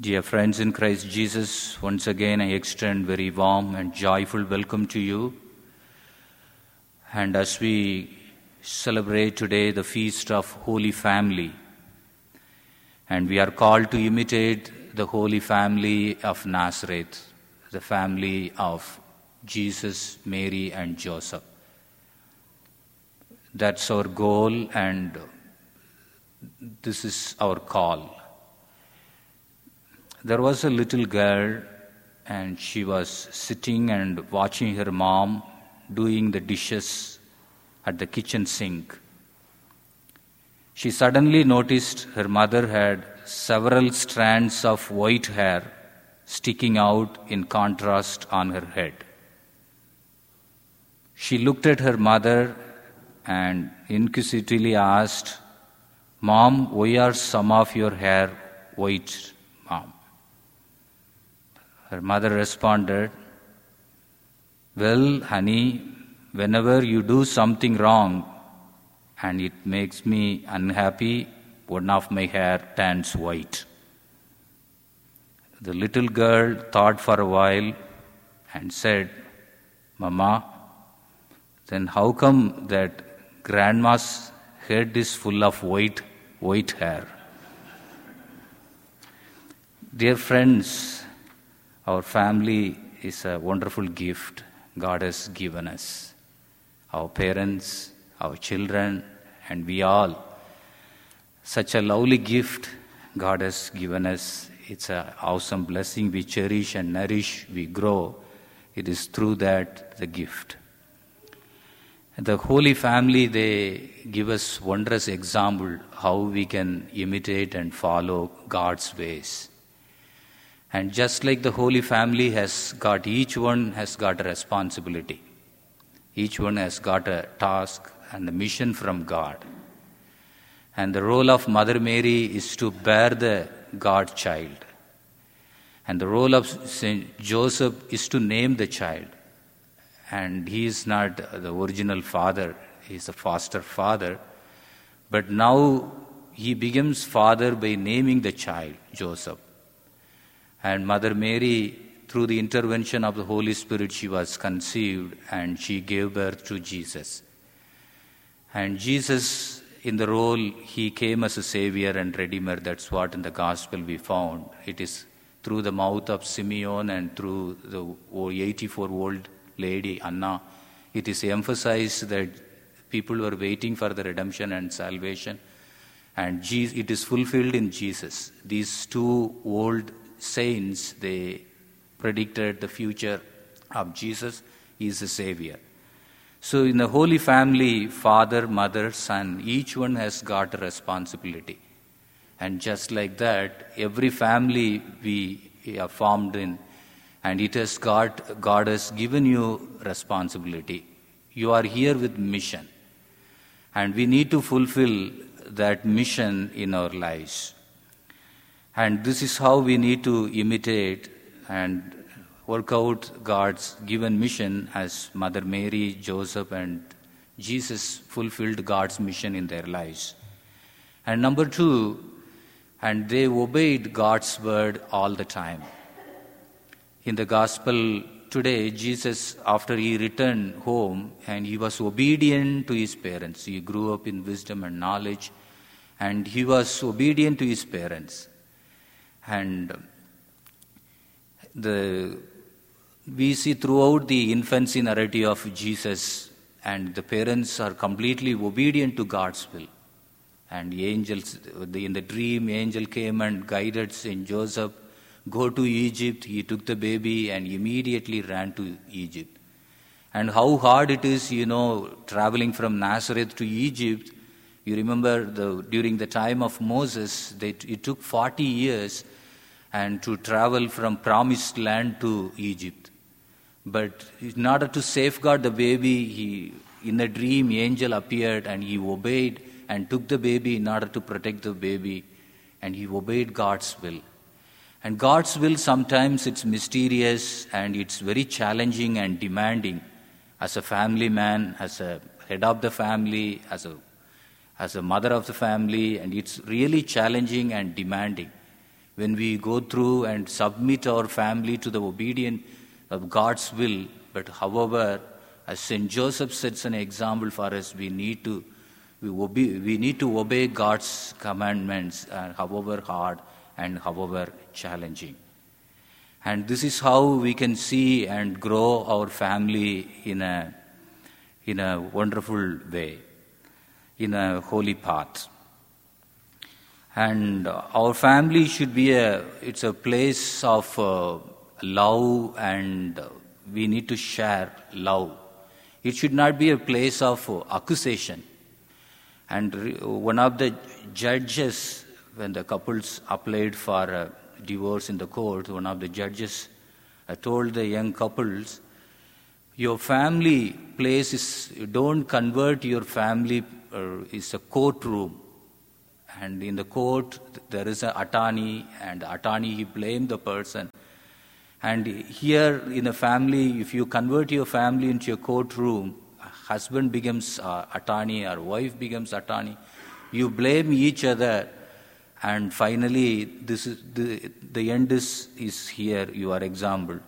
Dear friends in Christ Jesus, once again I extend very warm and joyful welcome to you. And as we celebrate today the feast of Holy Family, and we are called to imitate the Holy Family of Nazareth, the family of Jesus, Mary, and Joseph. That's our goal, and this is our call. There was a little girl, and she was sitting and watching her mom doing the dishes at the kitchen sink. She suddenly noticed her mother had several strands of white hair sticking out in contrast on her head. She looked at her mother and inquisitively asked, Mom, why are some of your hair white, Mom? Her mother responded, Well, honey, whenever you do something wrong and it makes me unhappy, one of my hair turns white. The little girl thought for a while and said, Mama, then how come that grandma's head is full of white, white hair? Dear friends, our family is a wonderful gift God has given us. Our parents, our children, and we all. Such a lovely gift God has given us. It's an awesome blessing we cherish and nourish, we grow. It is through that the gift. The Holy Family, they give us wondrous example how we can imitate and follow God's ways. And just like the Holy Family has got, each one has got a responsibility. Each one has got a task and a mission from God. And the role of Mother Mary is to bear the God child. And the role of Saint Joseph is to name the child. And he is not the original father, he is a foster father. But now he becomes father by naming the child, Joseph. And Mother Mary, through the intervention of the Holy Spirit, she was conceived and she gave birth to Jesus. And Jesus, in the role, he came as a savior and redeemer. That's what in the gospel we found. It is through the mouth of Simeon and through the 84 old lady, Anna, it is emphasized that people were waiting for the redemption and salvation. And it is fulfilled in Jesus. These two old saints, they predicted the future of Jesus. He is a savior. So, in the Holy Family, father, mother, son, each one has got a responsibility. And just like that, every family we are formed in, and it has got, God has given you responsibility. You are here with mission. And we need to fulfill that mission in our lives. And this is how we need to imitate and work out God's given mission as Mother Mary, Joseph, and Jesus fulfilled God's mission in their lives. And number two, and they obeyed God's word all the time. In the gospel today, Jesus, after he returned home, and he was obedient to his parents, he grew up in wisdom and knowledge, and he was obedient to his parents. And the, we see throughout the infancy narrative of Jesus, and the parents are completely obedient to God's will. And the angels, in the dream, angel came and guided Saint Joseph, go to Egypt. He took the baby and immediately ran to Egypt. And how hard it is, you know, traveling from Nazareth to Egypt. You remember the, during the time of Moses, they, it took 40 years and to travel from promised land to Egypt. But in order to safeguard the baby, he, in a dream, angel appeared and he obeyed and took the baby in order to protect the baby, and he obeyed God's will. And God's will sometimes it's mysterious and it's very challenging and demanding. As a family man, as a head of the family, as a as a mother of the family, and it's really challenging and demanding. when we go through and submit our family to the obedience of God's will. But however, as St. Joseph sets an example for us, we need to we, obey, we need to obey God's commandments, uh, however hard and however challenging. And this is how we can see and grow our family in a, in a wonderful way, in a holy path. And our family should be a, it's a place of uh, love and we need to share love. It should not be a place of uh, accusation. And re- one of the judges, when the couples applied for a divorce in the court, one of the judges uh, told the young couples, Your family place is, don't convert your family, is a courtroom. And in the court, there is an attorney, and the attorney, he blamed the person. And here in a family, if you convert your family into a courtroom, husband becomes uh, attorney or wife becomes attorney, you blame each other, and finally, this is the, the end is, is here, your example.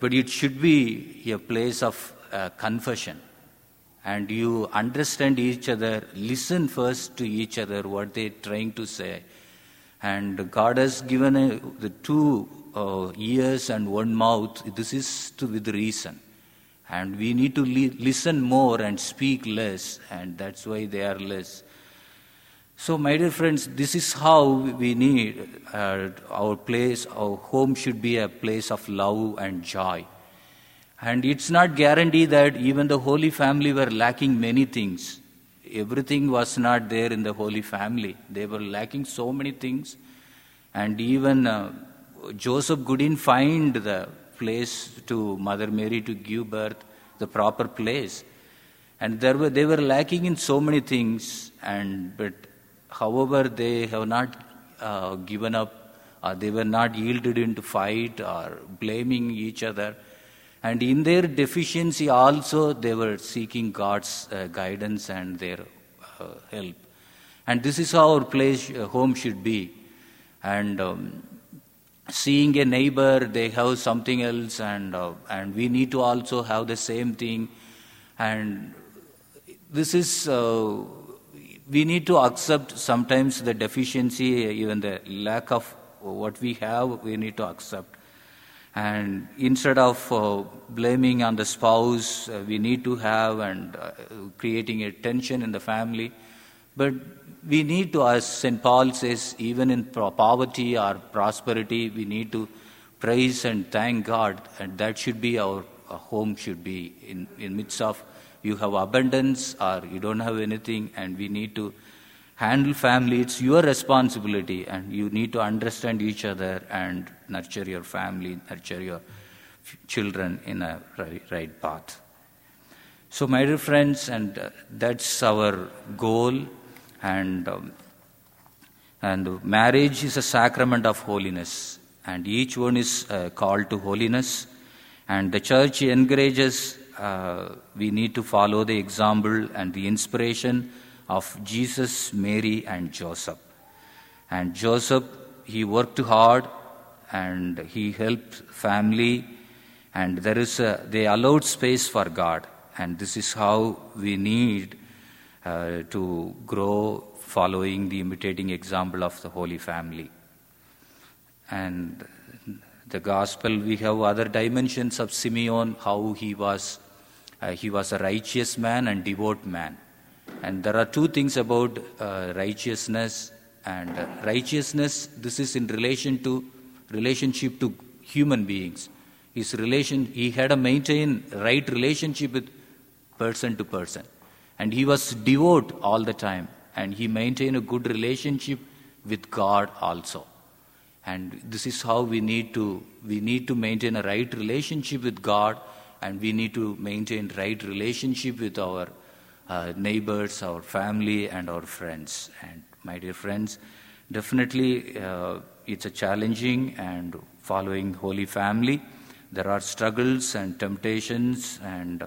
But it should be a place of uh, confession. And you understand each other, listen first to each other, what they're trying to say. And God has given a, the two uh, ears and one mouth. This is to, with reason. And we need to li- listen more and speak less, and that's why they are less. So, my dear friends, this is how we need uh, our place, our home should be a place of love and joy. And it's not guaranteed that even the Holy Family were lacking many things. Everything was not there in the Holy Family. They were lacking so many things. And even uh, Joseph couldn't find the place to Mother Mary to give birth, the proper place. And there were, they were lacking in so many things. And but however, they have not uh, given up, or they were not yielded into fight or blaming each other. And in their deficiency, also, they were seeking God's uh, guidance and their uh, help. And this is how our place, uh, home should be. And um, seeing a neighbor, they have something else, and, uh, and we need to also have the same thing. And this is, uh, we need to accept sometimes the deficiency, even the lack of what we have, we need to accept. And instead of uh, blaming on the spouse, uh, we need to have and uh, creating a tension in the family. But we need to, as St. Paul says, even in poverty or prosperity, we need to praise and thank God, and that should be our, our home. Should be in in midst of you have abundance or you don't have anything, and we need to handle family. It's your responsibility, and you need to understand each other and nurture your family, nurture your children in a right, path. So, my dear friends, and uh, that's our goal. And um, and marriage is a sacrament of holiness, and each one is uh, called to holiness. And the church encourages uh, we need to follow the example and the inspiration of Jesus, Mary, and Joseph. And Joseph, he worked hard and he helped family, and there is a, they allowed space for God. And this is how we need uh, to grow following the imitating example of the Holy Family. And the Gospel, we have other dimensions of Simeon, how he was, uh, he was a righteous man and devout man. And there are two things about uh, righteousness and uh, righteousness. This is in relation to relationship to human beings. His relation, he had a maintain right relationship with person to person, and he was devout all the time, and he maintained a good relationship with God also. And this is how we need to we need to maintain a right relationship with God, and we need to maintain right relationship with our uh, neighbors, our family, and our friends. And my dear friends, definitely uh, it's a challenging and following Holy Family. There are struggles and temptations, and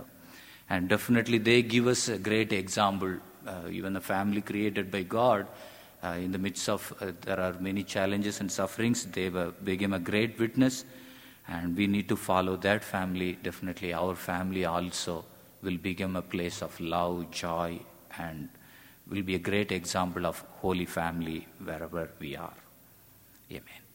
and definitely they give us a great example. Uh, even a family created by God, uh, in the midst of uh, there are many challenges and sufferings, they were, became a great witness, and we need to follow that family. Definitely, our family also will become a place of love, joy, and will be a great example of holy family wherever we are. Amen.